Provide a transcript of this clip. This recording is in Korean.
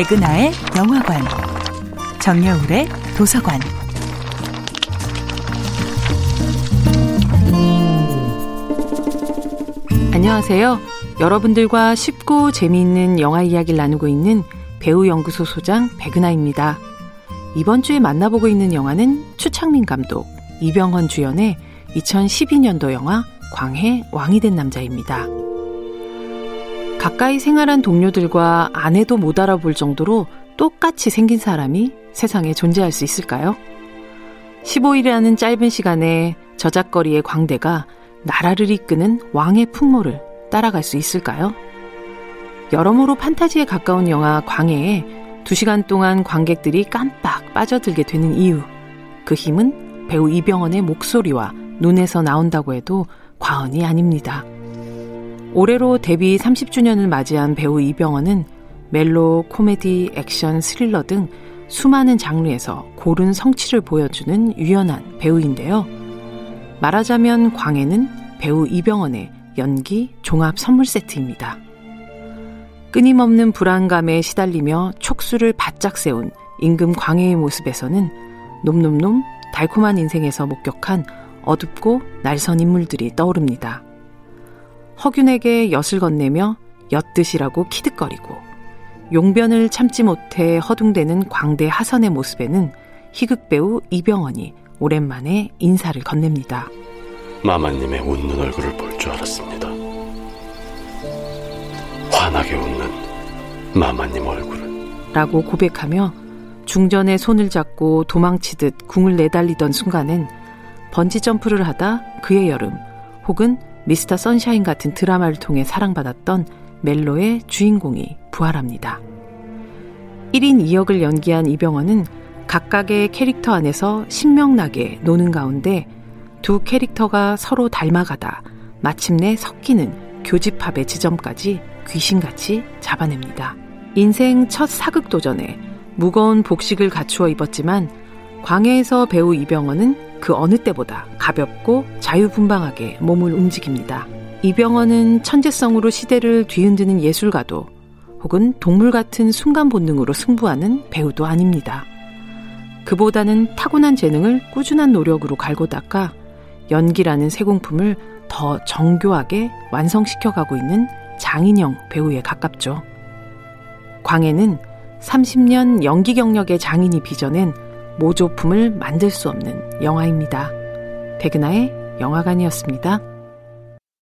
백은하의 영화관, 정여울의 도서관. 안녕하세요. 여러분들과 쉽고 재미있는 영화 이야기를 나누고 있는 배우 연구소 소장 백은하입니다. 이번 주에 만나보고 있는 영화는 추창민 감독, 이병헌 주연의 2012년도 영화 광해 왕이 된 남자입니다. 가까이 생활한 동료들과 아내도 못 알아볼 정도로 똑같이 생긴 사람이 세상에 존재할 수 있을까요? 15일이라는 짧은 시간에 저작거리의 광대가 나라를 이끄는 왕의 풍모를 따라갈 수 있을까요? 여러모로 판타지에 가까운 영화 광해에 2시간 동안 관객들이 깜빡 빠져들게 되는 이유. 그 힘은 배우 이병헌의 목소리와 눈에서 나온다고 해도 과언이 아닙니다. 올해로 데뷔 30주년을 맞이한 배우 이병헌은 멜로, 코미디, 액션, 스릴러 등 수많은 장르에서 고른 성취를 보여주는 유연한 배우인데요. 말하자면 광해는 배우 이병헌의 연기 종합 선물 세트입니다. 끊임없는 불안감에 시달리며 촉수를 바짝 세운 임금 광해의 모습에서는 놈놈놈 달콤한 인생에서 목격한 어둡고 날선 인물들이 떠오릅니다. 허균에게 엿을 건네며 엿드시라고 키득거리고 용변을 참지 못해 허둥대는 광대 하선의 모습에는 희극배우 이병헌이 오랜만에 인사를 건넵니다. 마마님의 웃는 얼굴을 볼 줄 알았습니다. 환하게 웃는 마마님 얼굴을. 라고 고백하며 중전의 손을 잡고 도망치듯 궁을 내달리던 순간엔 번지점프를 하다 그의 여름 혹은 미스터 선샤인 같은 드라마를 통해 사랑받았던 멜로의 주인공이 부활합니다. 1인 2역을 연기한 이병헌은 각각의 캐릭터 안에서 신명나게 노는 가운데 두 캐릭터가 서로 닮아가다 마침내 섞이는 교집합의 지점까지 귀신같이 잡아냅니다. 인생 첫 사극 도전에 무거운 복식을 갖추어 입었지만 광해에서 배우 이병헌은 그 어느 때보다 가볍고 자유분방하게 몸을 움직입니다. 이병헌은 천재성으로 시대를 뒤흔드는 예술가도 혹은 동물 같은 순간 본능으로 승부하는 배우도 아닙니다. 그보다는 타고난 재능을 꾸준한 노력으로 갈고 닦아 연기라는 세공품을 더 정교하게 완성시켜 가고 있는 장인영 배우에 가깝죠. 광해는 30년 연기 경력의 장인이 빚어낸 모조품을 만들 수 없는 영화입니다. 백은하의 영화관이었습니다.